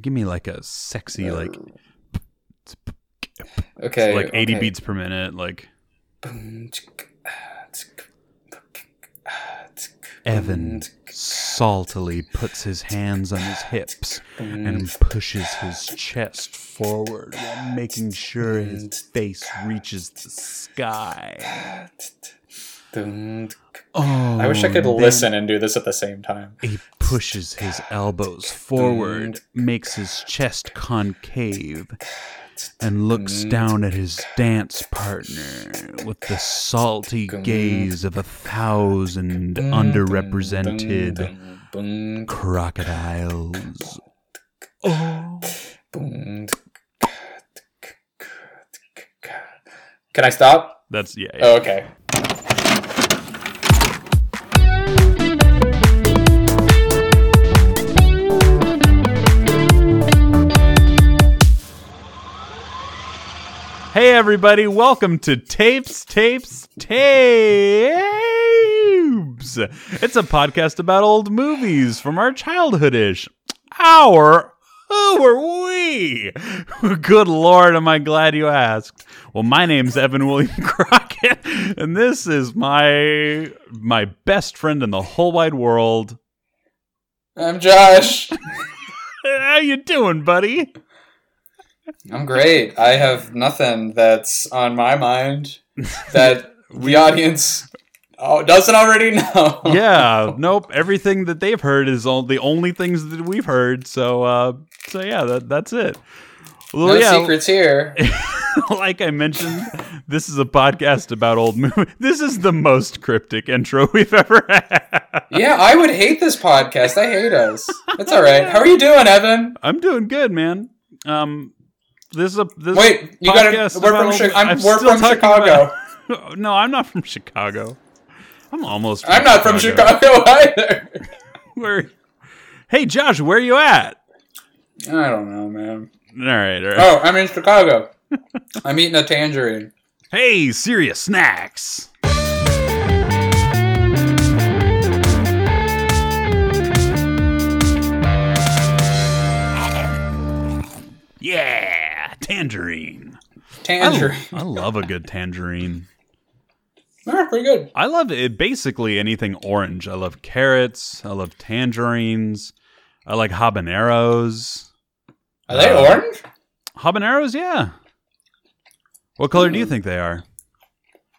Give me like a sexy like Okay. like 80 okay. beats per minute like Evan saltily puts his hands on his hips and pushes his chest forward while making sure his face reaches the sky. Oh, I wish I could listen and do this at the same time. He pushes his elbows forward, makes his chest concave, and looks down at his dance partner with the salty gaze of a thousand underrepresented crocodiles. Oh. Can I stop? That's yeah. yeah. Oh, okay. Hey everybody, welcome to Tapes, Tapes, Tapes. It's a podcast about old movies from our childhoodish. Our who are we? Good lord, am I glad you asked. Well, my name's Evan William Crockett, and this is my my best friend in the whole wide world. I'm Josh. How you doing, buddy? I'm great. I have nothing that's on my mind that the audience oh, doesn't already know. yeah, nope. Everything that they've heard is all the only things that we've heard. So, uh, so yeah, that that's it. Well, No yeah, secrets here. like I mentioned, this is a podcast about old movies. This is the most cryptic intro we've ever had. Yeah, I would hate this podcast. I hate us. It's all right. How are you doing, Evan? I'm doing good, man. Um, this is a this Wait, you gotta. We're from, Chi- I'm, we're from Chicago. about- no, I'm not from Chicago. I'm almost. I'm not from Chicago either. Where? Hey, Josh, where are you at? I don't know, man. All right, all right. Oh, I'm in Chicago. I'm eating a tangerine. Hey, serious snacks. Yeah, tangerine. Tangerine. I love a good tangerine. Oh, pretty good. I love it. Basically anything orange. I love carrots. I love tangerines. I like habaneros. Are they Uh, orange? Habaneros, yeah. What color Hmm. do you think they are?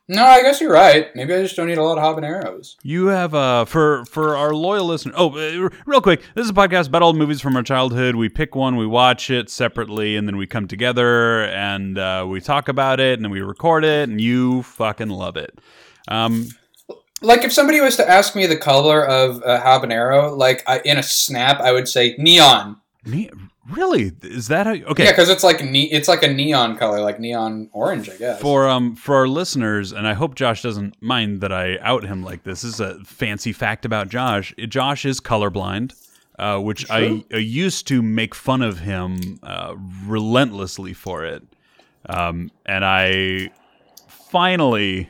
No, I guess you're right. Maybe I just don't eat a lot of habaneros. You have uh for for our loyal listeners. Oh, uh, real quick, this is a podcast about old movies from our childhood. We pick one, we watch it separately, and then we come together and uh, we talk about it, and then we record it, and you fucking love it. Um, Like if somebody was to ask me the color of a habanero, like I, in a snap, I would say neon. ne- really, is that how? Okay, Yeah, because it's like ne- it's like a neon color, like neon orange, I guess. for um for our listeners, and I hope Josh doesn't mind that I out him like this. This is a fancy fact about Josh. Josh is colorblind, uh, which I, I used to make fun of him uh, relentlessly for it, um, and I finally,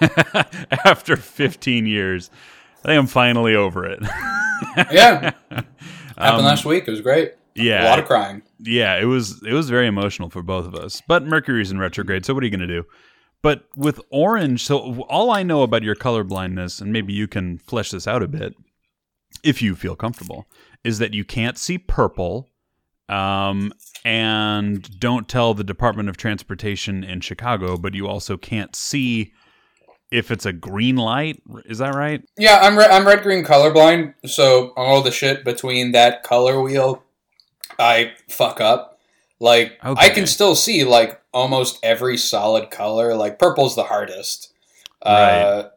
after 15 years, I think I'm finally over it. yeah, happened Um, last week. It was great. Yeah, a lot of crying. yeah, it was it was very emotional for both of us. But Mercury's in retrograde, so what are you going to do? But with orange, so all I know about your color blindness, and maybe you can flesh this out a bit, if you feel comfortable, is that you can't see purple, um, and don't tell the Department of Transportation in Chicago, but you also can't see if it's a green light. Is that right? Yeah, I'm re- I'm red green colorblind, so all the shit between that color wheel, I fuck up. Like I can still see like almost every solid color. Like purple's the hardest. Uh,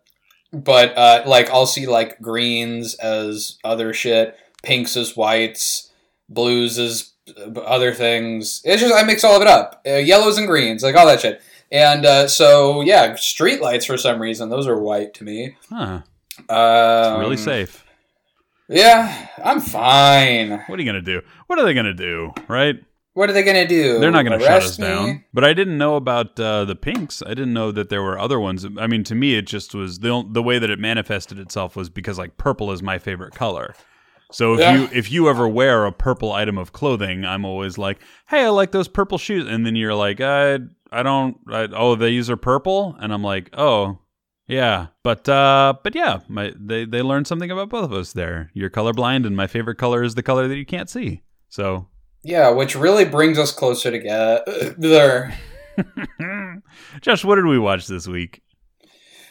but uh, like I'll see like greens as other shit, pinks as whites, blues as uh, other things. It's just I mix all of it up. Uh, yellows and greens, like all that shit. And uh, so yeah, street lights for some reason those are white to me. Huh. Um, Really safe. Yeah, I'm fine. What are you gonna do? What are they gonna do? Right? What are they gonna do? They're not going to shut us me? down. But I didn't know about uh, the pinks. I didn't know that there were other ones. I mean, to me, it just was the the way that it manifested itself was because like purple is my favorite color. So if Yeah. you if you ever wear a purple item of clothing, I'm always like, "Hey, I like those purple shoes," and then you're like, "I I don't. I, oh, these are purple," and I'm like, "Oh, yeah." But uh, but yeah, my they they learned something about both of us there. You're colorblind, and my favorite color is the color that you can't see. So, Yeah, which really brings us closer together. Josh, what did we watch this week?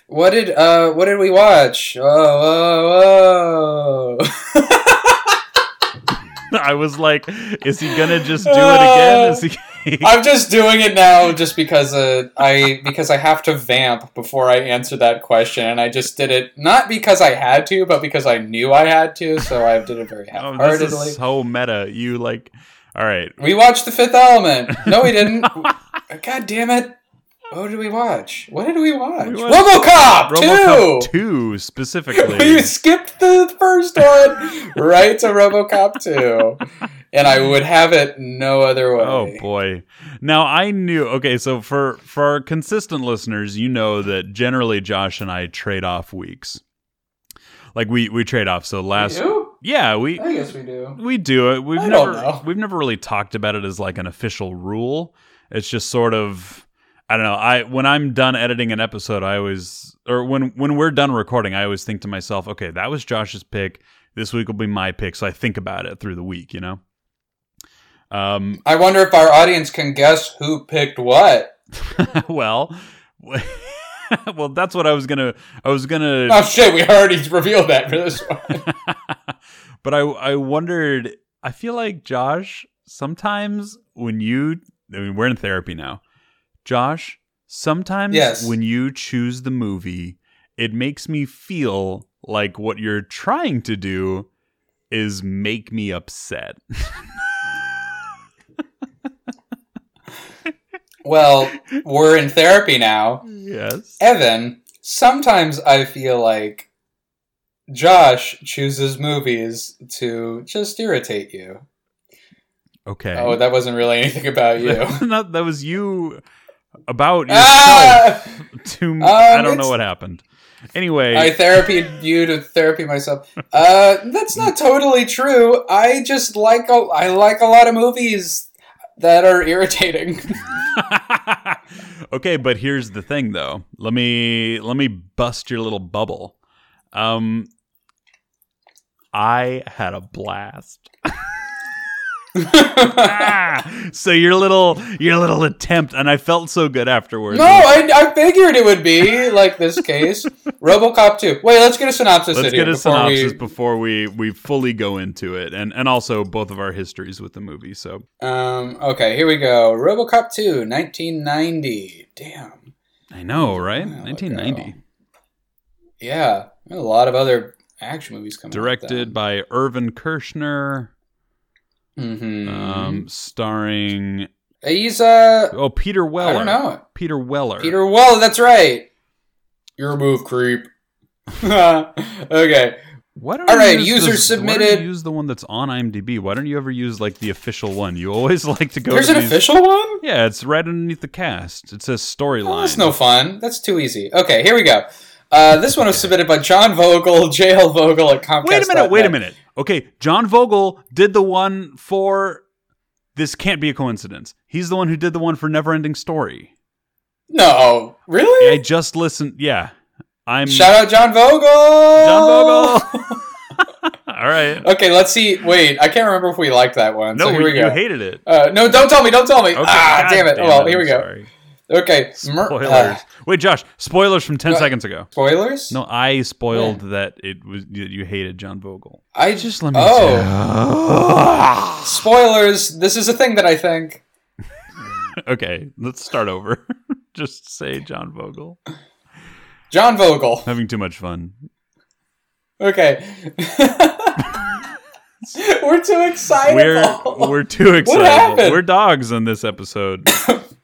What did uh what did we watch? Oh, whoa, whoa. I was like, "Is he gonna just do it again?" Is he? I'm just doing it now just because uh, I because I have to vamp before I answer that question, and I just did it not because I had to, but because I knew I had to. So I did it very oh, this is so meta. You like, all right. We watched The Fifth Element. No, we didn't. God damn it! What did we watch? What did we watch? We watched RoboCop, RoboCop two. two specifically. we skipped the first one right to RoboCop two, and I would have it no other way. Oh boy. Now I knew okay, so for for our consistent listeners, you know that generally Josh and I trade off weeks. Like we we trade off. So last We do? Yeah, we I guess we do. we do it. We've I never we've never really talked about it as like an official rule. It's just sort of I don't know. I when I'm done editing an episode, I always or when when we're done recording, I always think to myself, okay, that was Josh's pick. This week will be my pick. So I think about it through the week, you know? Um I wonder if our audience can guess who picked what. well, well, that's what I was gonna. I was gonna. Oh shit, we already revealed that for this one. but I, I wondered. I feel like Josh. Sometimes when you, I mean, we're in therapy now. Josh, sometimes Yes. when you choose the movie, it makes me feel like what you're trying to do is make me upset. Well, we're in therapy now. yes. Evan, sometimes I feel like Josh chooses movies to just irritate you. Okay. Oh, that wasn't really anything about you. Not- that was you about yourself. ah! to I don't know what happened. Anyway, I therapied you to therapy myself. Uh, that's not totally true. I just like a, I like a lot of movies that are irritating. okay, but here's the thing though. Let me let me bust your little bubble. Um I had a blast. Ah! so your little your little attempt and I felt so good afterwards. No, I, I figured it would be like this case. RoboCop 2. Wait, let's get a synopsis. Let's get a before synopsis we- before we we fully go into it and and also both of our histories with the movie. So Um, okay, here we go. RoboCop 2, 1990. Damn. I know, right? 1990. ago. Yeah, a lot of other action movies coming. Directed by Irvin Kershner. Hmm um, starring He's uh, oh Peter Weller. I don't know. Peter Weller. Peter Well, that's right. Your move, creep. okay. Why don't All you right, use user this- Why don't submitted- use the one that's on IMDb? Why don't you ever use like the official one? You always like to go. There's to an these- official one? Yeah, it's right underneath the cast. It says storyline. Oh, that's no fun. That's too easy. Okay, here we go. Uh, this one was submitted by John Vogel, JL Vogel at Comcast. Wait a minute. Wait a minute. Okay, John Vogel did the one for. This can't be a coincidence. He's the one who did the one for Neverending Story. No, really? I just listened. Yeah, I'm Shout out John Vogel. John Vogel. All right. okay, let's see. Wait, I can't remember if we liked that one. No, so here we you go. hated it. uh, no, don't tell me. Don't tell me. Okay, ah, God damn it. Oh, well, here I'm we go. sorry. Okay. Mer- Spoilers. uh, Wait, Josh. Spoilers from ten Uh, seconds ago. spoilers? No, I spoiled that it was that you hated John Vogel. I Just let me. Oh. Spoilers. This is a thing that I think. okay, let's start over. Just say John Vogel. John Vogel. Having too much fun. Okay. We're too excited. We're we're too excited. happened? We're dogs on this episode.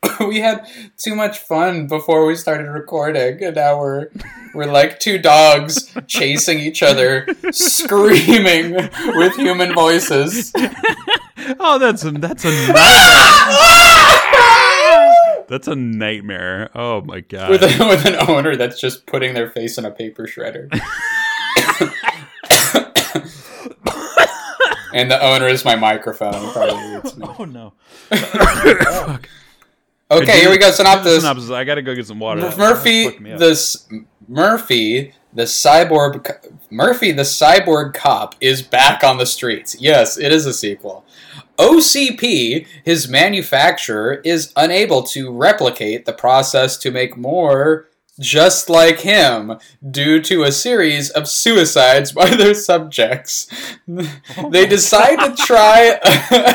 we had too much fun before we started recording, and now we're we're like two dogs chasing each other, screaming with human voices. Oh, that's a, that's a nightmare. That's a nightmare. Oh my god. with, a, with an owner that's just putting their face in a paper shredder. and the owner is my microphone. oh no. Okay, here we go. Synopsis. synopsis. I gotta go get some water. Murphy, this Murphy, the cyborg Murphy, the cyborg cop, is back on the streets. Yes, it is a sequel. OCP, his manufacturer, is unable to replicate the process to make more just like him due to a series of suicides by their subjects. Oh they decide to try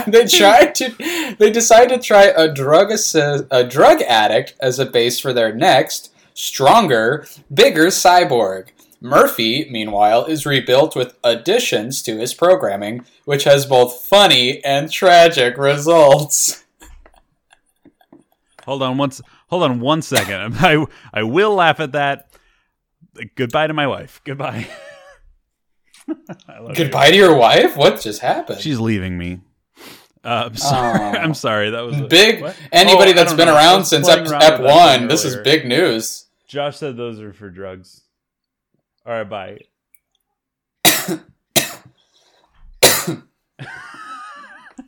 they try to they decide to try a drug assist, a drug addict as a base for their next stronger, bigger cyborg. Murphy, meanwhile, is rebuilt with additions to his programming, which has both funny and tragic results. Hold on once hold on one second. I I will laugh at that. Goodbye to my wife. Goodbye. Goodbye you. to your wife? What just happened? She's leaving me. Uh, I'm sorry. I'm sorry. That was a, big. What? Anybody oh, that's been know. around since Ep, Ep one, this is big news. Josh said those are for drugs. All right, bye.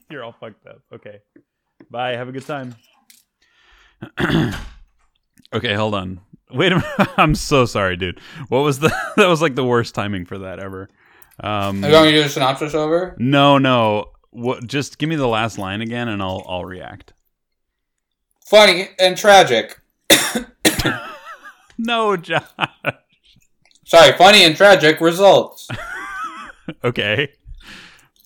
You're all fucked up. Okay. Bye. Have a good time. okay, hold on. Wait a minute. I'm so sorry, dude. What was the that was like the worst timing for that ever. Um, Are you want me to do a synopsis over? No, no. What just give me the last line again and I'll I'll react. Funny and tragic. no, Josh. Sorry, funny and tragic results. okay.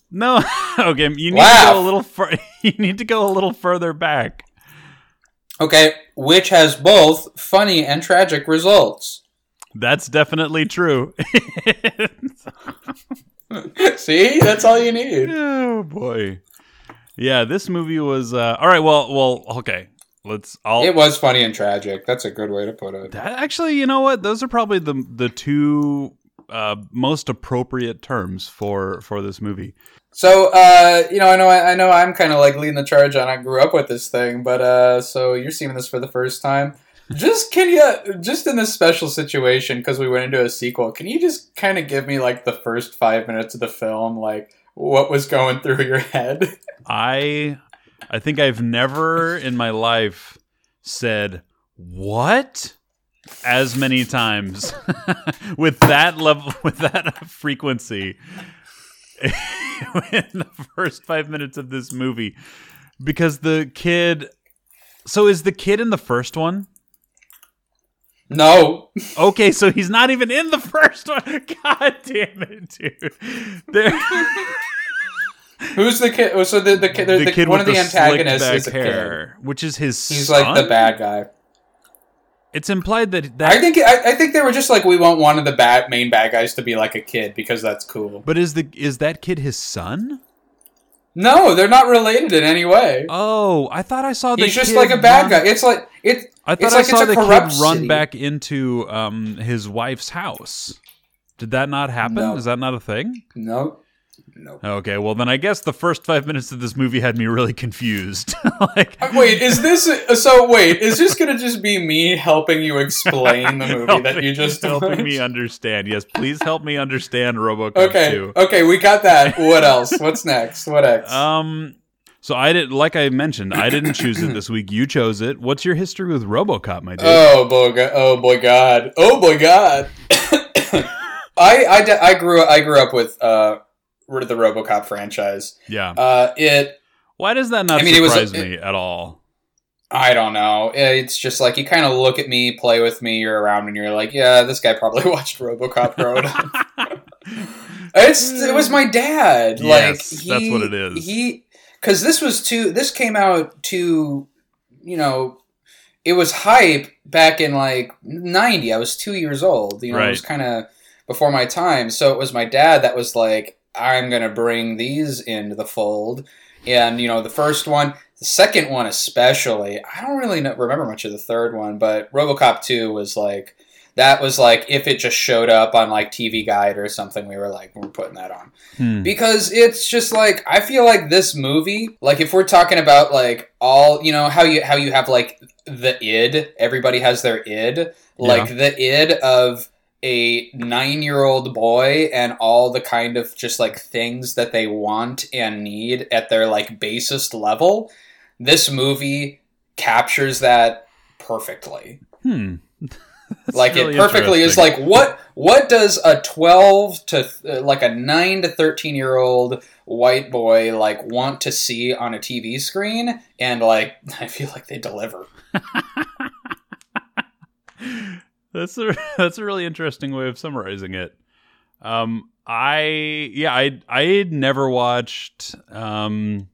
No, okay. You need Laugh. to go a little. Fur- you need to go a little further back. Okay, which has both funny and tragic results. That's definitely true. See, that's all you need. Oh boy. Yeah, this movie was uh, all right. Well, well, okay. Let's. I'll, it was funny and tragic. That's a good way to put it. That, actually, you know what? Those are probably the the two uh, most appropriate terms for for this movie. So, uh, you know, I know, I, know, I'm kind of like leading the charge on. I grew up with this thing, but uh, so you're seeing this for the first time. Just can you, just in this special situation, because we went into a sequel, can you just kind of give me like the first five minutes of the film, like what was going through your head? I, I think I've never in my life said what as many times with that level with that frequency in the first five minutes of this movie because the kid. So is the kid in the first one? No. Okay, so he's not even in the first one. God damn it, dude. There. Who's the kid? So the the, the, the, the kid one of the, antagonists is a hair, kid. which is his. He's son? like the bad guy. It's implied that, that I think I, I, think they were just like we want one of the bad main bad guys to be like a kid because that's cool. But is the is that kid his son? No, they're not related in any way. Oh, I thought I saw the. He's just like a bad run, guy. It's like it. I thought I like saw the kid run city. back into um, his wife's house. Did that not happen? No. Is that not a thing? No. Nope. Okay, well then I guess the first five minutes of this movie had me really confused. like, uh, wait, is this so? Wait, is this gonna just be me helping you explain the movie helping, that you just helping watched? me understand? Yes, please help me understand RoboCop okay, 2. Okay, we got that. What else? What's next? What next? Um, so I did, like I mentioned, I didn't choose it this week. You chose it. What's your history with RoboCop, my dude? Oh boy, oh boy, God, oh boy, God. I, I, I grew I grew up with uh, the RoboCop franchise. Yeah. Uh, it. Why does that not I mean, surprise was, me it, at all? I don't know. It's just like you kind of look at me, play with me, you're around, and you're like, yeah, this guy probably watched RoboCop growing up. it's it was my dad. Yes, like he, that's what it is. He because this was too. This came out to, you know, it was hype back in like '90. I was two years old. You know, right. it was kind of before my time. So it was my dad that was like, I'm going to bring these into the fold. And, you know, the first one, the second one especially, I don't really know, remember much of the third one, but Robocop 2 was like, that was like, if it just showed up on like TV Guide or something, we were like, we're putting that on. Hmm. Because it's just like, I feel like this movie, like if we're talking about like all, you know, how you, how you have like the id, everybody has their id, like yeah. the id of, a nine year old boy and all the kind of just like things that they want and need at their like basest level, this movie captures that perfectly. Hmm. Like really it perfectly is like what what does a 12 to uh, like a 9 to 13 year old white boy like want to see on a TV screen and like I feel like they deliver. that's a that's a really interesting way of summarizing it. Um, I yeah, I I had never watched. Um,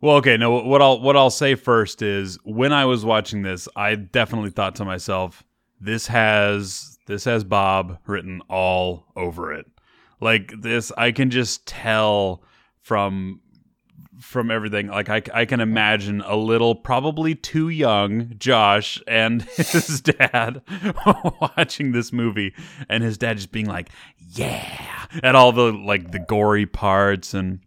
well, okay, no. What I'll what I'll say first is when I was watching this, I definitely thought to myself, this has this has Bob written all over it. Like this, I can just tell from from everything. Like I, I can imagine a little, probably too young Josh and his dad watching this movie, and his dad just being like, "Yeah," at all the like the gory parts and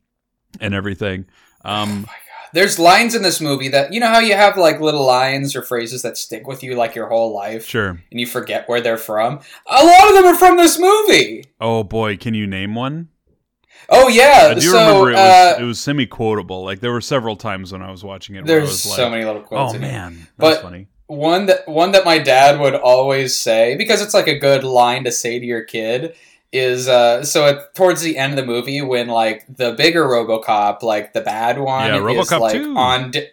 and everything. Um, There's lines in this movie that you know how you have like little lines or phrases that stick with you like your whole life sure. and you forget where they're from. A lot of them are from this movie. Oh boy, can you name one? Oh yeah, I do so remember it was uh, it was semi quotable. Like there were several times when I was watching it. There's was like, so many little quotes. Oh man, that's But- funny. one that one that my dad would always say because it's like a good line to say to your kid is uh so at, towards the end of the movie when like the bigger RoboCop like the bad one Yeah, is RoboCop like 2. on di-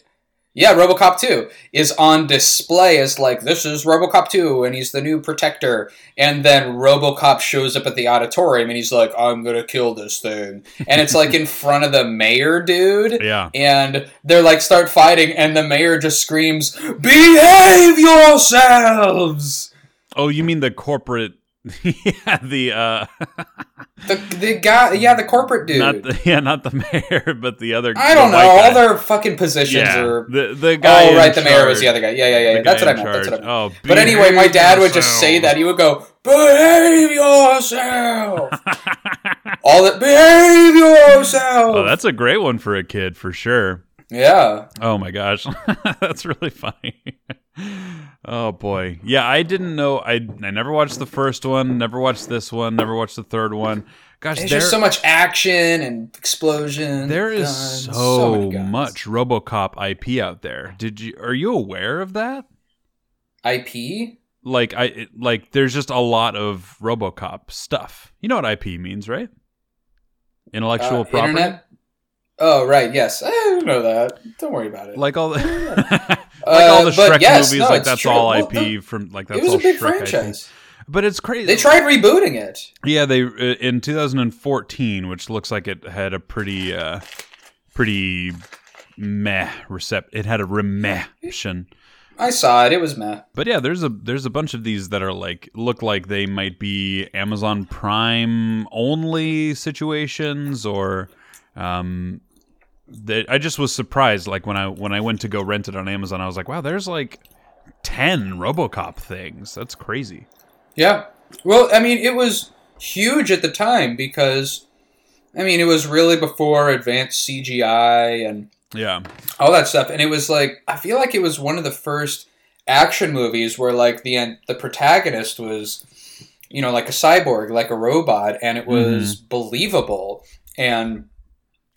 yeah RoboCop 2 is on display as like this is RoboCop 2 and he's the new protector and then RoboCop shows up at the auditorium and he's like I'm going to kill this thing and it's like in front of the mayor dude Yeah. and they're like start fighting and the mayor just screams behave yourselves Oh, you mean the corporate? Yeah, the uh, the, the guy yeah the corporate dude. not the yeah, not the mayor, but the other. i don't know. Guy. all their fucking positions yeah, are the the guy. oh right the mayor was the other guy. Yeah yeah yeah, that's what i meant. That's what i meant. Oh, but anyway my dad would just say that. he would go behave yourself. All that behave yourself. Oh, that's a great one for a kid for sure. yeah. Oh my gosh, that's really funny. Oh boy, yeah, I didn't know. I I never watched the first one, never watched this one, never watched the third one. Gosh, there's there just so much action and explosion there is guns, so, guns. much RoboCop IP out there. Did you are you aware of that? ip Like I like there's just a lot of RoboCop stuff. You know what IP means, right? Intellectual Uh, property. Internet? Oh right, yes, I know that. Don't worry about it. Like all the like Uh, all the Shrek yes, movies, no, like that's true. all Well, IP the- from like that's it was all a big Shrek IP. franchise. But it's crazy. They tried rebooting it. Yeah, they uh, in 2014, which looks like it had a pretty, uh, pretty meh recept. It had a reception. I saw it. It was meh. But yeah, there's a there's a bunch of these that are like look like they might be Amazon Prime only situations or um that I just was surprised like when I when I went to go rent it on Amazon I was like wow there's like 10 RoboCop things. That's crazy. Yeah. Well, I mean, it was huge at the time because, I mean, it was really before advanced CGI and yeah. all that stuff, and it was like I feel like it was one of the first action movies where like the the protagonist was, you know, like a cyborg, like a robot, and it mm-hmm. was believable. And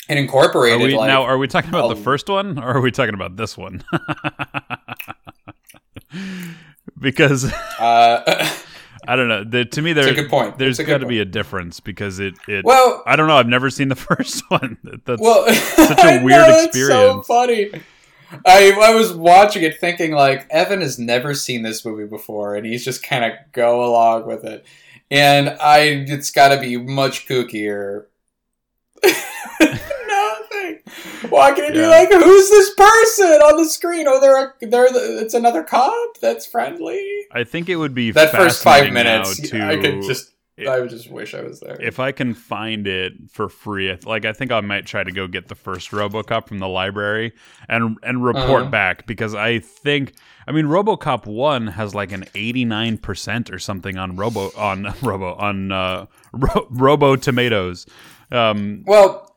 are incorporated we, like now are we talking about the first one or are we talking about this one because uh, I don't know the, to me there It's a good point. There's got to be a difference because it it well, I don't know. I've never seen the first one. That's well, such a weird know, it's so experience. funny. I I was watching it thinking like Evan has never seen this movie before, and he's just kind of go along with it, and I it's got to be much kookier. Nothing. Walking and you're Yeah. like, who's this person on the screen? Oh, they're a, they're the, it's another cop that's friendly. I think it would be That first five minutes, to I could just it- I would just wish I was there. if I can find it for free. Like I think I might try to go get the first RoboCop from the library and and report Uh-huh. back because I think I mean RoboCop one has like an eighty nine percent or something on Robo on Robo on uh, Ro- Robo Tomatoes. Um, well,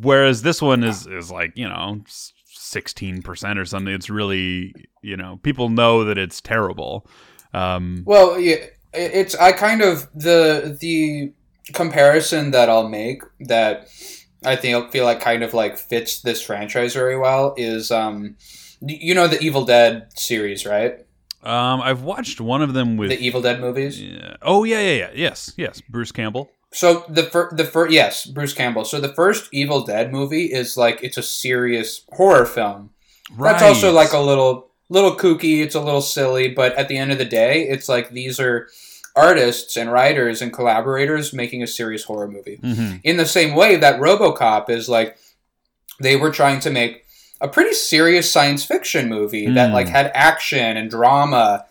whereas this one is is like you know sixteen percent or something. It's really you know people know that it's terrible. Um, Well, yeah, it's I kind of the the comparison that I'll make that I think I'll feel like kind of like fits this franchise very well is um you know the Evil Dead series, right? Um, I've watched one of them with The Evil Dead movies. Yeah. Oh yeah, yeah, yeah. Yes, yes. Bruce Campbell. So the fir- the first yes, Bruce Campbell. So the first Evil Dead movie is like it's a serious horror film. That's also like a little little kooky. It's a little silly, but at the end of the day, it's like these are artists and writers and collaborators making a serious horror movie. hmm In the same way that RoboCop is like they were trying to make a pretty serious science fiction movie that Mm. like had action and drama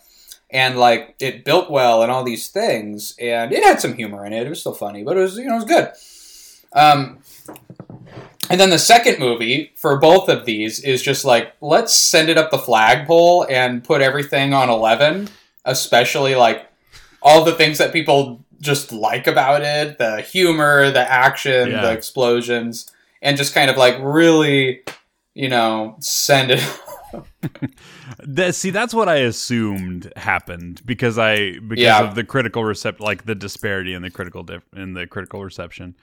and like it built well and all these things and it had some humor in it. It was still funny, but it was you know it was good. Um, and then the second movie for both of these is just like let's send it up the flagpole and put everything on eleven, especially like all the things that people just like about it, the humor, the action, Yeah. the explosions, and just kind of like really, you know, send it. That, see, that's what I assumed happened because I because Yeah. of the critical reception, like the disparity in the critical dif- in the critical reception.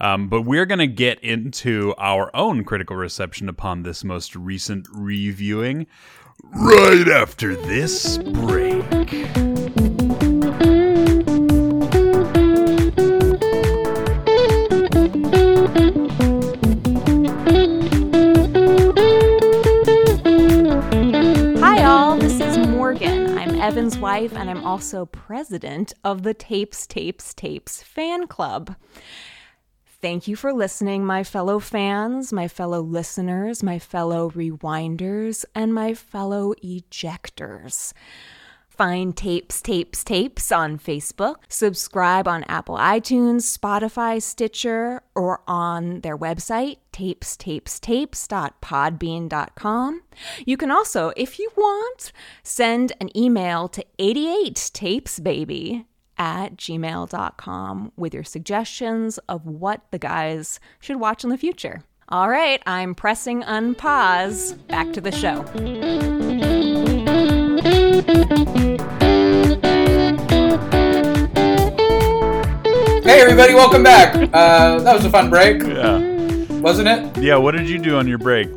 Um, but we're gonna get into our own critical reception upon this most recent reviewing right after this break. Evan's wife, and I'm also president of the Tapes, Tapes, Tapes fan club. Thank you for listening, my fellow fans, my fellow listeners, my fellow rewinders, and my fellow ejectors. Find Tapes, Tapes, Tapes on Facebook. Subscribe on Apple iTunes, Spotify, Stitcher, or on their website, tapes, tapes, tapestapestapes.podbean.com. You can also, if you want, send an email to 88tapesbaby at gmail.com with your suggestions of what the guys should watch in the future. All right, I'm pressing unpause. Back to the show. Hey, everybody, welcome back. Uh, that was a fun break, Yeah, wasn't it? yeah. What did you do on your break?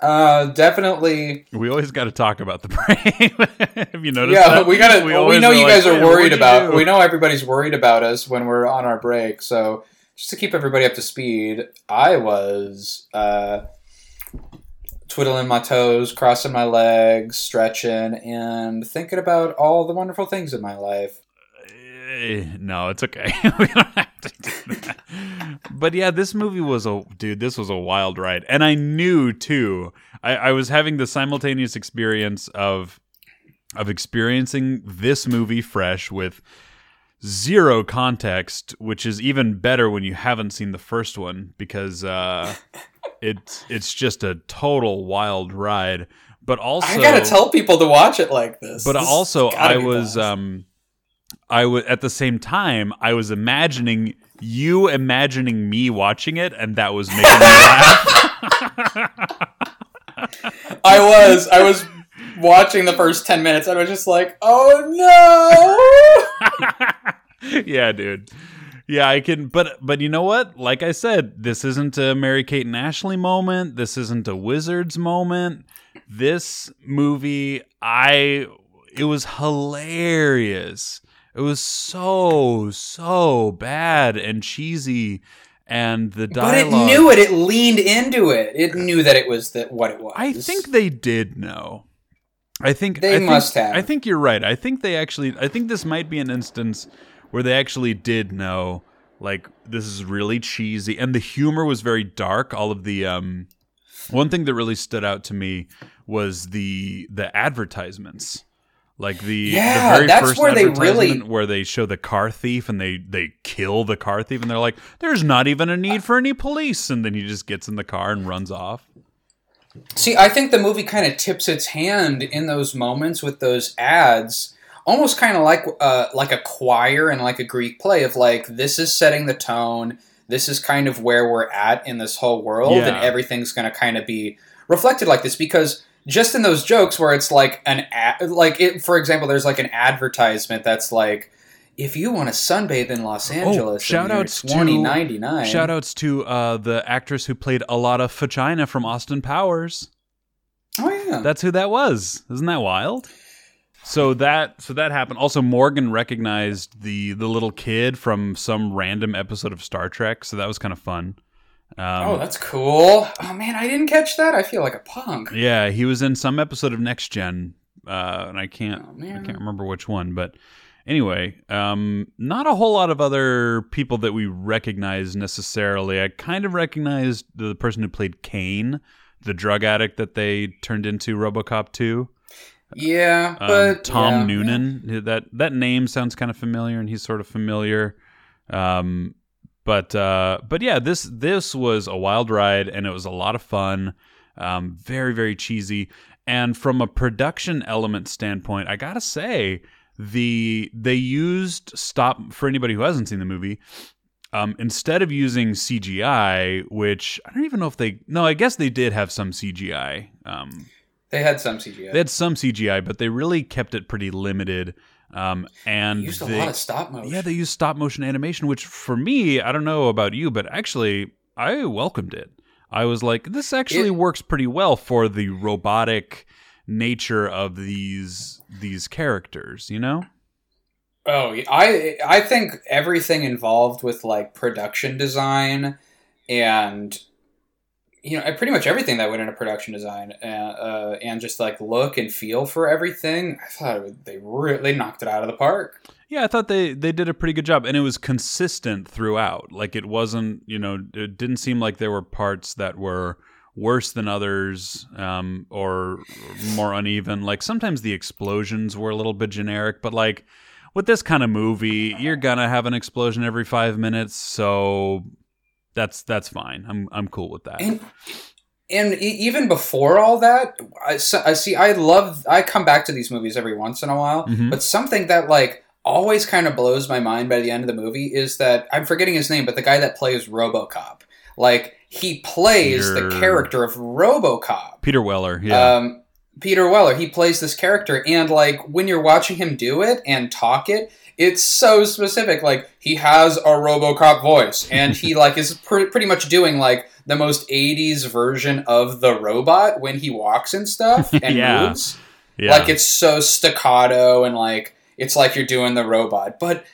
Uh, definitely. We always got to talk about the break. Have you noticed? Yeah, that? we gotta. We, always know are you like, guys are "Hey, worried you about. do?" We know everybody's worried about us when we're on our break. So just to keep everybody up to speed, I was uh, twiddling my toes, crossing my legs, stretching, and thinking about all the wonderful things in my life. Eh, No, it's okay. we don't have to do that. But yeah, this movie was a dude. This was a wild ride, and I knew too. I, I was having the simultaneous experience of of experiencing this movie fresh with zero context, which is even better when you haven't seen the first one because uh, it's it's just a total wild ride. But also, I gotta tell people to watch it like this. but This also i was um i was at the same time i was imagining you imagining me watching it and that was making me laugh I was. I was watching the first ten minutes, and I was just like, "Oh no!" yeah dude yeah i can but but you know what like i said this isn't a mary kate and ashley moment this isn't a wizards moment this movie i it was hilarious it was so so bad and cheesy and the But it dialogue knew it. It leaned into it. It knew that it was that what it was. I think they did know. I think They I think- must have. I think you're right. I think they actually. I think this might be an instance where they actually did know. Like this is really cheesy, and the humor was very dark. All of the um, one thing that really stood out to me was the the advertisements. Like the, Yeah, the very that's first where they really- where they show the car thief and they they kill the car thief and they're like, "There's not even a need for any police," and then he just gets in the car and runs off. See, I think the movie kind of tips its hand in those moments with those ads, almost kind of like uh, like a choir and like a Greek play of like this is setting the tone. This is kind of where we're at in this whole world, and everything's going to kind of be reflected like this because just in those jokes where it's like an ad, like it, for example, there's like an advertisement that's like, if you want to sunbathe in Los Angeles, shout outs to- twenty ninety nine. Shout outs to uh, the actress who played Alotta Fagina from Austin Powers. Oh yeah, That's who that was. Isn't that wild? So that so that happened. Also, Morgan recognized the the little kid from some random episode of Star Trek, so that was kind of fun. Um, oh that's cool. Oh man, I didn't catch that. I feel like a punk. yeah, he was in some episode of Next Gen, uh, and I can't Oh, I can't remember which one, but anyway, um, not a whole lot of other people that we recognize necessarily. I kind of recognized the person who played Cain, the drug addict that they turned into RoboCop two. Yeah, Um, but Tom yeah. Noonan. That that name sounds kind of familiar, and he's sort of familiar. Um, but uh, but yeah, this this was a wild ride, and it was a lot of fun. Um, very very cheesy, and from a production element standpoint, I gotta say the they used stop for anybody who hasn't seen the movie. Um, instead of using CGI, which I don't even know if they no, I guess they did have some CGI. Um, They had some CGI. they had some CGI, but they really kept it pretty limited. Um, and They used a they- lot of stop motion. yeah, they used stop motion animation, which for me, I don't know about you, but actually, I welcomed it. I was like, this actually It- works pretty well for the robotic nature of these these characters. You know? Oh. I I think everything involved with like production design and you know pretty much everything that went into production design uh, uh, and just like look and feel for everything. I thought they re- they knocked it out of the park. Yeah, I thought they they did a pretty good job, and it was consistent throughout. Like it wasn't, you know, it didn't seem like there were parts that were worse than others um, or more uneven. Like sometimes the explosions were a little bit generic, but like with this kind of movie, you're gonna have an explosion every five minutes, so that's that's fine. I'm I'm cool with that. And and even before all that, I see. I love. I come back to these movies every once in a while, Mhm. but something that like always kind of blows my mind by the end of the movie is that I'm forgetting his name, but the guy that plays RoboCop, like he plays Peter- the character of RoboCop. Peter Weller, yeah, Um, Peter Weller, he plays this character, and like when you're watching him do it and talk it, it's so specific. Like he has a RoboCop voice, and he like is pr- pretty much doing like the most '80s version of the robot when he walks and stuff and Yeah. moves. yeah. Like it's so staccato and like it's like you're doing the robot, but.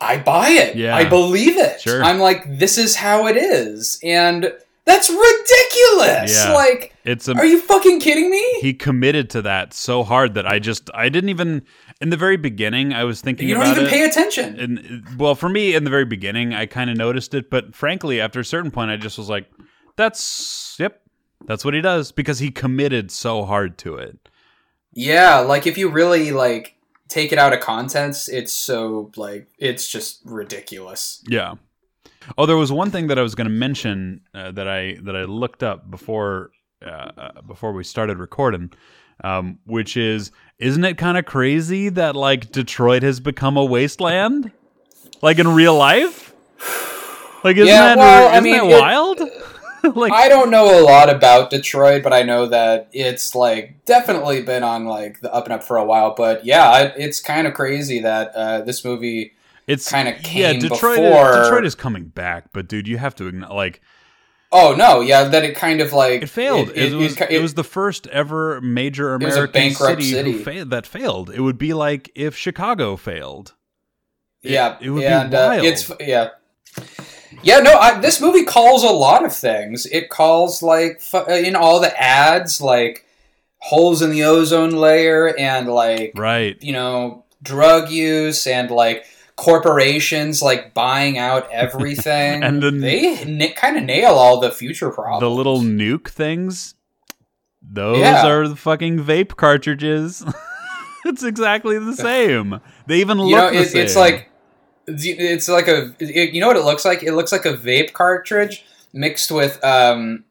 I buy it. Yeah. I believe it. Sure. I'm like, this is how it is. And that's ridiculous. Yeah. Like, it's a are you fucking kidding me? he committed to that so hard that I just I didn't even in the very beginning I was thinking You don't even it. pay attention. and well, for me in the very beginning, I kind of noticed it, but frankly, after a certain point, I just was like, "That's yep, that's what he does," because he committed so hard to it. Yeah, like if you really like take it out of context, it's so like it's just ridiculous. Yeah. Oh, there was one thing that I was going to mention uh, that I that I looked up before uh, uh, before we started recording, um, which is, isn't it kind of crazy that like Detroit has become a wasteland, like in real life? Like, isn't Yeah, that well, isn't mean, that it- wild? like, I don't know a lot about Detroit, but I know that it's like definitely been on like the up and up for a while. But yeah, it, it's kind of crazy that uh, this movie. It's kinda yeah. came Detroit, before- is, Detroit is coming back, but dude, you have to like Oh no, yeah, that it kind of like it failed. It, was it- it, was the first ever major American city, city. fa- that failed. It would be like if Chicago failed. Yeah, it would be and, uh, wild. it's yeah, yeah. No, I, this movie calls a lot of things. It calls like uh, in all the ads, like holes in the ozone layer, and like right. you know drug use, and like corporations like buying out everything. And then- they n- kind of nail all the future problems. The little nuke things. Those Yeah. are the fucking vape cartridges. it's exactly the same. They even look you know, the it, same. it's like it's like a it, you know what it looks like. It looks like a vape cartridge mixed with. um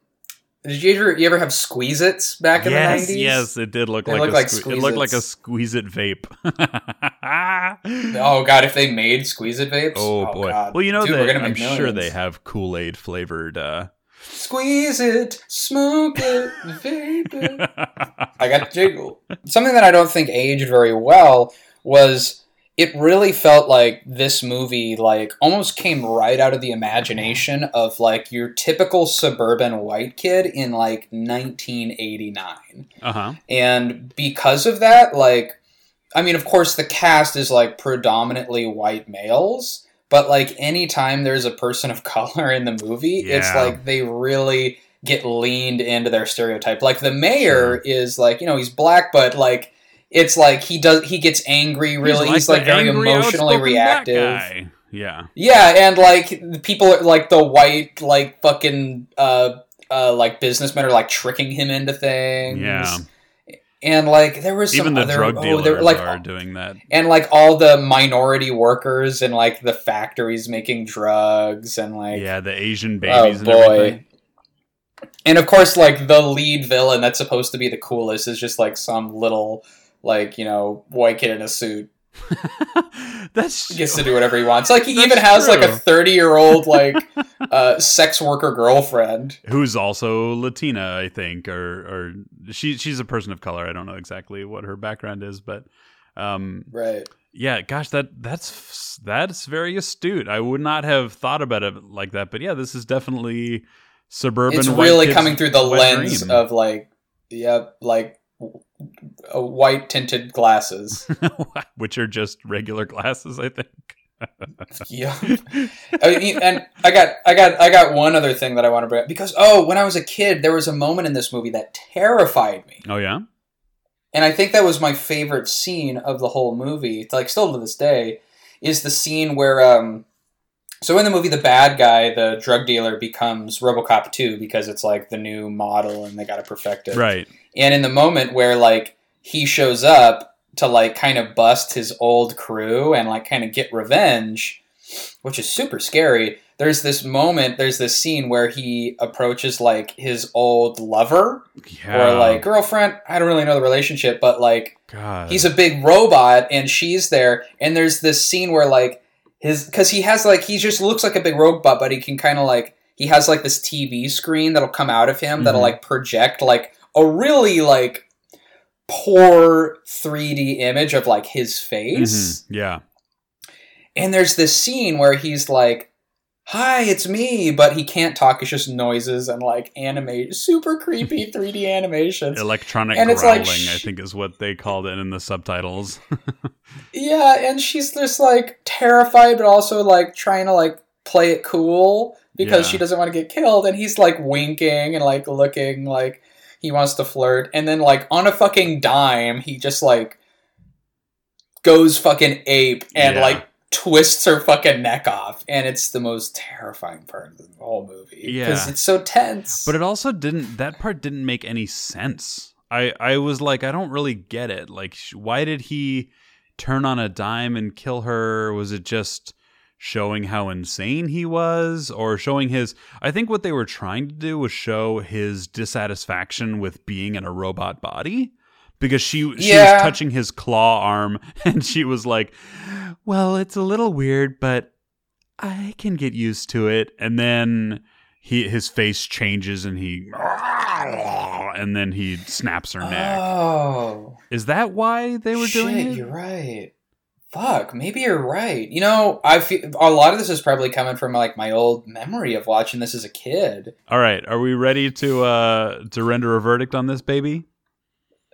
Did you ever you ever have Squeeze Its back in yes, the nineties? yes, it did look They like a like sque- it looked like a squeeze it vape. Oh god, if they made Squeeze It vapes. Oh boy! God. Well, you know Dude, that we're gonna I'm make sure they have Kool Aid flavored uh, Squeeze it, smoke it, vapor. I got the jiggle. Something that I don't think aged very well was it really felt like this movie like almost came right out of the imagination of like your typical suburban white kid in like 1989 uh-huh. And because of that like i mean of course the cast is like predominantly white males but like anytime there's a person of color in the movie it's like they really get leaned into their stereotype. Like the mayor is like you know he's black but like it's like he does he gets angry really he's like, the very angry, emotionally reactive yeah yeah, and like the people, like the white, like fucking, uh, uh, like businessmen are like tricking him into things. Yeah. and like there was some even the other, drug oh, dealers there like, are doing that and like all the minority workers and like the factories making drugs and like yeah the asian oh babies and boy. everything And of course, like the lead villain that's supposed to be the coolest is just like some little, like you know, white kid in a suit that's He gets to do whatever he wants. Like he That's even has like a thirty year old like uh, sex worker girlfriend. who's also Latina, I think, or or she she's a person of color. I don't know exactly what her background is, but um, Right. yeah, gosh, that that's that's very astute. I would not have thought about it like that, but yeah, this is definitely suburban. It's really coming through the lens dream. of like, yep, like white tinted glasses. which are just regular glasses, I think. yeah. I mean, and I got, I got, I got one other thing that I want to bring up because oh, when I was a kid, there was a moment in this movie that terrified me. Oh yeah, and I think that was my favorite scene of the whole movie. It's like still to this day, is the scene where um, so in the movie the bad guy, the drug dealer, becomes RoboCop two because it's like the new model and they got to perfect it. right. And in the moment where like he shows up to like kind of bust his old crew and like kind of get revenge, which is super scary. There's this moment, there's this scene where he approaches like his old lover Yeah. or like girlfriend. I don't really know the relationship, but like God. he's a big robot and she's there. And there's this scene where like his because he has like he just looks like a big robot, but he can kind of like he has like this TV screen that'll come out of him that'll Mhm. like project like a really like poor 3D image of like his face. Mhm. Yeah. And there's this scene where he's like, "Hi, it's me," but he can't talk. It's just noises and like animate, super creepy 3D animations. Electronic And it's like sh- I think, is what they called it in the subtitles. Yeah, and she's just like terrified, but also like trying to like play it cool because Yeah. she doesn't want to get killed. And he's like winking and like looking like he wants to flirt. And then like on a fucking dime, he just like goes fucking ape and Yeah. like twists her fucking neck off. And it's the most terrifying part of the whole movie because it's so tense. But it also didn't. That part didn't make any sense. I I was like, I don't really get it. Like, why did he turn on a dime and kill her? Was it just showing how insane he was, or showing his? I think what they were trying to do was show his dissatisfaction with being in a robot body. Because she she Yeah. was touching his claw arm, and she was like, "Well, it's a little weird, but I can get used to it." And then he his face changes and he and then he snaps her neck. Oh. Is that why they were doing it? You're right. Fuck, maybe you're right. You know, I feel a lot of this is probably coming from like my old memory of watching this as a kid. All right, are we ready to uh to render a verdict on this baby?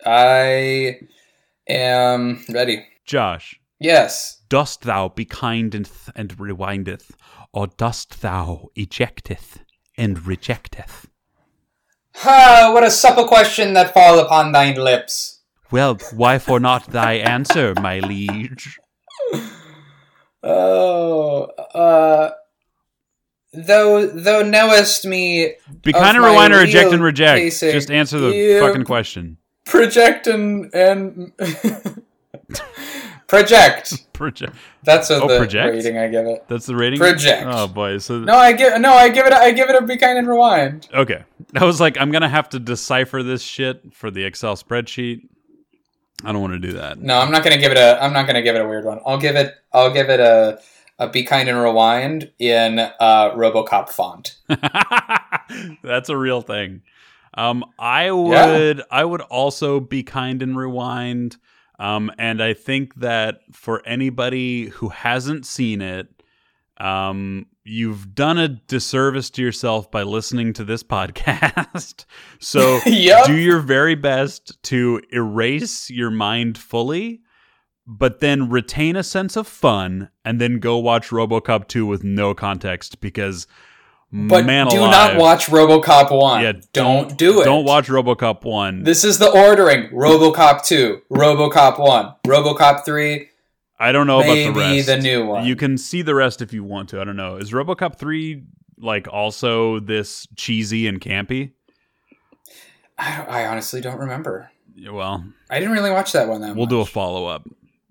I am ready. Josh, Yes. dost thou be kind and, th- and rewindeth, or dost thou ejecteth and rejecteth? Ha! What a supple question that fall upon thine lips. Well, why for not thy answer, my liege? Oh, uh, though thou knowest me, Be kind of rewind or reject and reject. basic- Just answer the Yeah. fucking question. project and and project. Project. That's what Oh, the project? rating I give it. That's the rating. Project. Oh boy. So No, I give no, I give it. I give it a be kind and rewind. Okay. I was like, I'm gonna have to decipher this shit for the Excel spreadsheet. I don't want to do that. No, I'm not gonna give it a. I'm not gonna give it a weird one. I'll give it. I'll give it a uh, Be Kind and Rewind in uh, RoboCop font. That's a real thing. Um, I would yeah. I would also be kind and rewind. Um, and I think that for anybody who hasn't seen it, um, you've done a disservice to yourself by listening to this podcast. so yep. do your very best to erase your mind fully, but then retain a sense of fun and then go watch RoboCop 2 with no context because but Man do alive. not watch RoboCop 1. Yeah, don't, do it. Don't watch RoboCop 1. This is the ordering. RoboCop 2, RoboCop 1, RoboCop 3. I don't know maybe about the rest. the new one. You can see the rest if you want to. I don't know. Is RoboCop 3 like also this cheesy and campy? I, I honestly don't remember. Yeah, well, I didn't really watch that one that We'll much. do a follow up.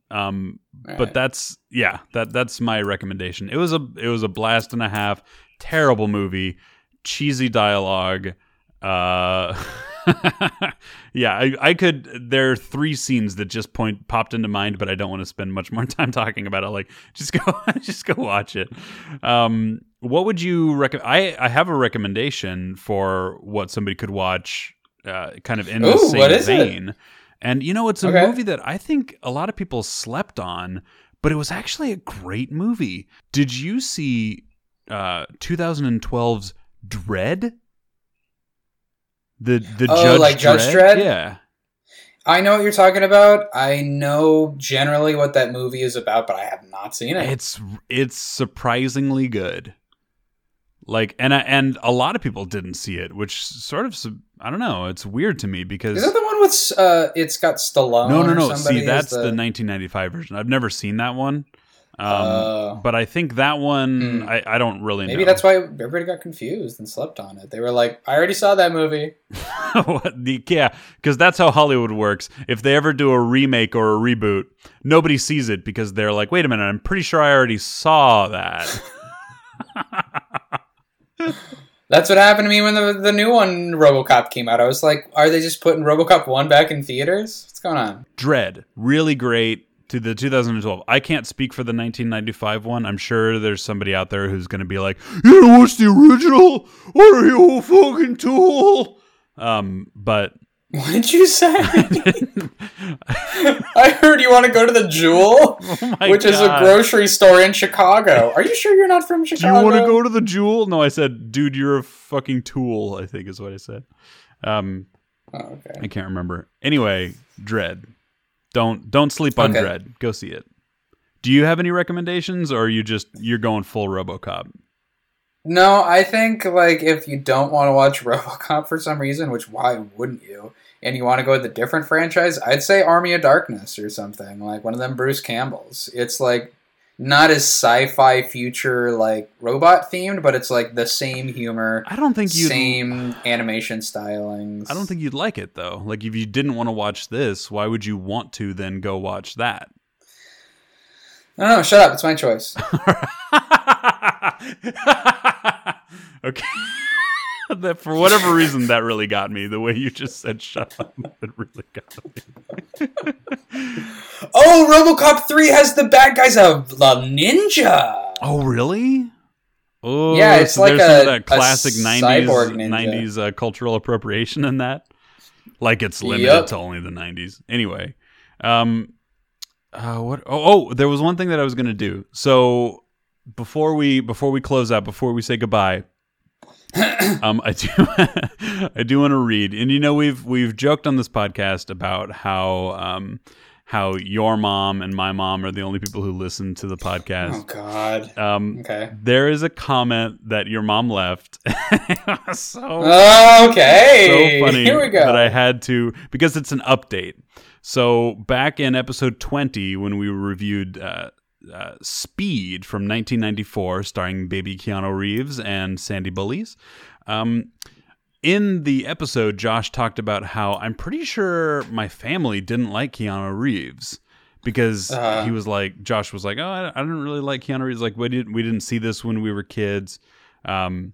Um, but right. that's yeah, that that's my recommendation. It was a it was a blast and a half terrible movie, cheesy dialogue. Uh, yeah, I, I could. There are three scenes that just point popped into mind, but I don't want to spend much more time talking about it. Like, just go, just go watch it. Um, what would you recommend? I I have a recommendation for what somebody could watch, uh, kind of in the same vein. it? And you know, it's a Okay. movie that I think a lot of people slept on, but it was actually a great movie. Did you see uh 2012's Dredd? The the Oh, Judge like Judge Dredd? Dredd? Yeah. I know what you're talking about. I know generally what that movie is about, but I have not seen it. It's it's surprisingly good. Like and I, and a lot of people didn't see it, which sort of I don't know. It's weird to me because is that the one with uh it's got Stallone? no no no. See, that's the, the 1995 version. I've never seen that one. Um, Oh. but I think that one Hmm. I, I don't really know. Maybe know. that's why everybody got confused and slept on it. They were like, "I already saw that movie." What the- yeah, because that's how Hollywood works. If they ever do a remake or a reboot, nobody sees it because they're like, "Wait a minute, I'm pretty sure I already saw that." That's what happened to me when the the new one RoboCop came out. I was like, "Are they just putting RoboCop one back in theaters? What's going on?" Dredd, really great. To the 2012. I can't speak for the 1995 one. I'm sure there's somebody out there who's going to be like, "You know what's the original? What are you a fucking tool?" Um, but What did you say? I heard you want to go to the Jewel, oh which is a grocery store in Chicago. Are you sure you're not from Chicago? Do you want to go to the Jewel? No, I said, dude, you're a fucking tool. I think is what I said. Um, Oh, okay. I can't remember. Anyway, Dredd. Don't don't sleep on Okay. Dredd. Go see it. Do you have any recommendations, or are you just you're going full RoboCop? No, I think like if you don't want to watch RoboCop for some reason, which why wouldn't you? And you want to go with a different franchise, I'd say Army of Darkness or something like one of them Bruce Campbell's. It's like not as sci-fi future like robot themed, but it's like the same humor, I don't think you. same animation stylings. I don't think you'd like it though. Like if you didn't want to watch this, why would you want to then go watch that? No, no, shut up. It's my choice. okay. That for whatever reason that really got me. The way you just said "shut up," it really got me. Oh, RoboCop three has the bad guys of the ninja. Oh, really? Oh, Yeah, it's so like there's some a- of that a classic cyborg '90s ninja. '90s uh, cultural appropriation in that. Like it's limited Yep. to only the '90s. Anyway, um, uh, what? Oh, oh, there was one thing that I was gonna do. So before we before we close out, before we say goodbye, um, I do I do want to read, and you know we've we've joked on this podcast about how um how your mom and my mom are the only people who listen to the podcast. Oh God. Um, Okay. there is a comment that your mom left. so Okay. so funny Here we go. that I had to because it's an update. So back in episode 20 when we reviewed uh, uh, Speed from 1994 starring baby Keanu Reeves and Sandy Bullies, um, in the episode Josh talked about how I'm pretty sure my family didn't like Keanu Reeves because Uh. he was like Josh was like, "Oh, I, I didn't really like Keanu Reeves. Like we didn't we didn't see this when we were kids." Um,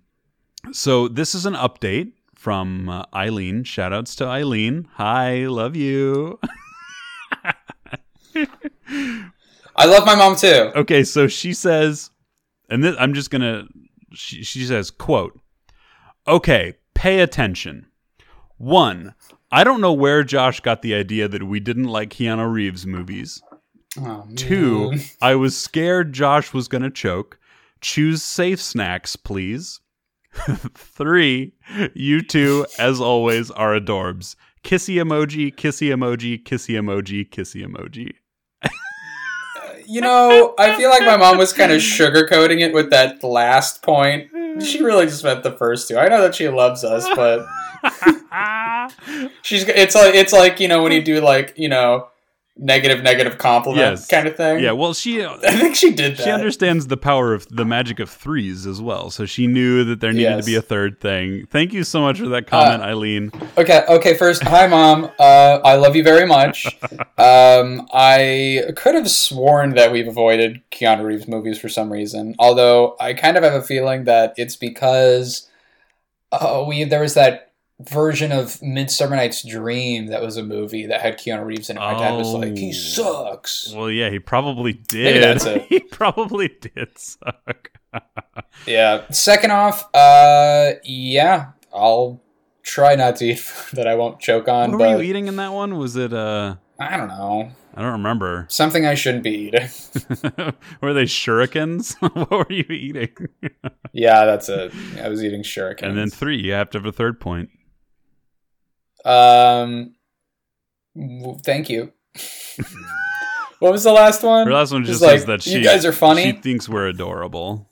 so this is an update from uh, Eileen. Shoutouts to Eileen. Hi, love you. I love my mom too. Okay, so she says, and this, I'm just gonna. She, she says, "quote Okay, pay attention. One, I don't know where Josh got the idea that we didn't like Keanu Reeves movies. Oh, Two. I was scared Josh was gonna choke. Choose safe snacks, please. Three, you two, as always, are adorbs. Kissy emoji, kissy emoji, kissy emoji, kissy emoji. You know, I feel like my mom was kind of sugarcoating it with that last point. Hmm. She really just meant the first two. I know that she loves us, but she's it's like it's like you know when you do like you know negative negative compliment Yes. kind of thing. yeah, well, she I think she did that. she understands the power of the magic of threes as well. So she knew that there needed to be a third thing. Thank you so much for that comment, Eileen. Okay, okay. First, hi, mom. Uh, I love you very much. Um, I could have sworn that we've avoided Keanu Reeves movies for some reason. Although I kind of have a feeling that it's because uh, we there was that version of Midsummer Night's Dream that was a movie that had Keanu Reeves in it. My dad was like, "He Oh. sucks." Well, yeah, he probably did. Maybe that's it. he probably did suck. Yeah. Second off, uh, yeah, I'll try not to eat food that I won't choke on. what were you eating in that one? Was it uh I don't know I don't remember. something I shouldn't be eating. were they shurikens? what were you eating? Yeah, that's it. I was eating shurikens. and then three, you have to have a third point. Um, w- thank you. what was the last one? Her last one Just just says like, that she you guys are funny. She thinks we're adorable.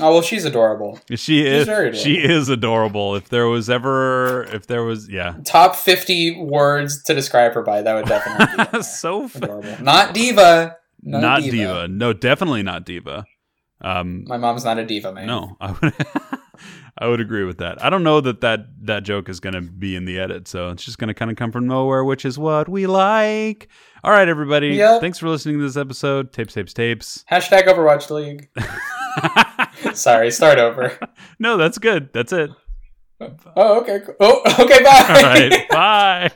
oh well, she's adorable. She is adorable. she is adorable. If there was ever if there was yeah. Top fifty words to describe her by. That would definitely be so fa- adorable. Not diva. No not diva. No, definitely not diva. Um My mom's not a diva, man. no, I would I would agree with that. I don't know that that, that joke is going to be in the edit, so it's just going to kind of come from nowhere, which is what we like. All right, everybody. Yep. Thanks for listening to this episode. Tapes, tapes, tapes. Hashtag Overwatch League. Sorry, start over. no, that's good. That's it. Oh, okay. Oh, okay. Bye. All right. Bye.